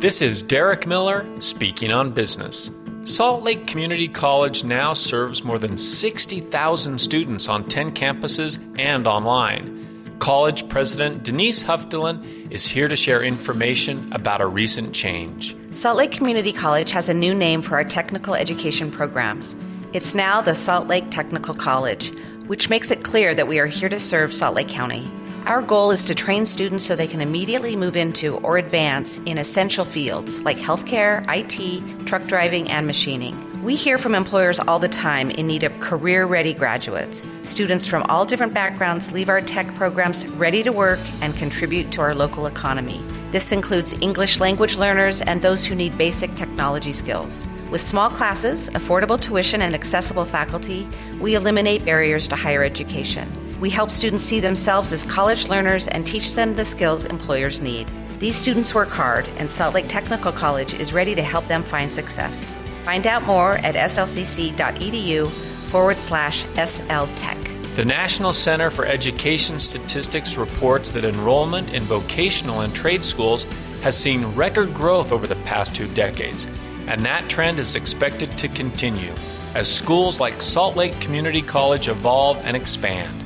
This is Derek Miller speaking on business. Salt Lake Community College now serves more than 60,000 students on 10 campuses and online. College President Deneece Huftalin is here to share information about a recent change. Salt Lake Community College has a new name for our technical education programs. It's now the Salt Lake Technical College, which makes it clear that we are here to serve Salt Lake County. Our goal is to train students so they can immediately move into or advance in essential fields like healthcare, IT, truck driving, and machining. We hear from employers all the time in need of career ready graduates. Students from all different backgrounds leave our tech programs ready to work and contribute to our local economy. This includes English language learners and those who need basic technology skills. With small classes, affordable tuition, and accessible faculty, we eliminate barriers to higher education. We help students see themselves as college learners and teach them the skills employers need. These students work hard, and Salt Lake Technical College is ready to help them find success. Find out more at slcc.edu forward slash sltech. The National Center for Education Statistics reports that enrollment in vocational and trade schools has seen record growth over the past two decades, and that trend is expected to continue as schools like Salt Lake Community College evolve and expand.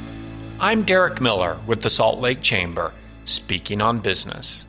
I'm Derek Miller with the Salt Lake Chamber, speaking on business.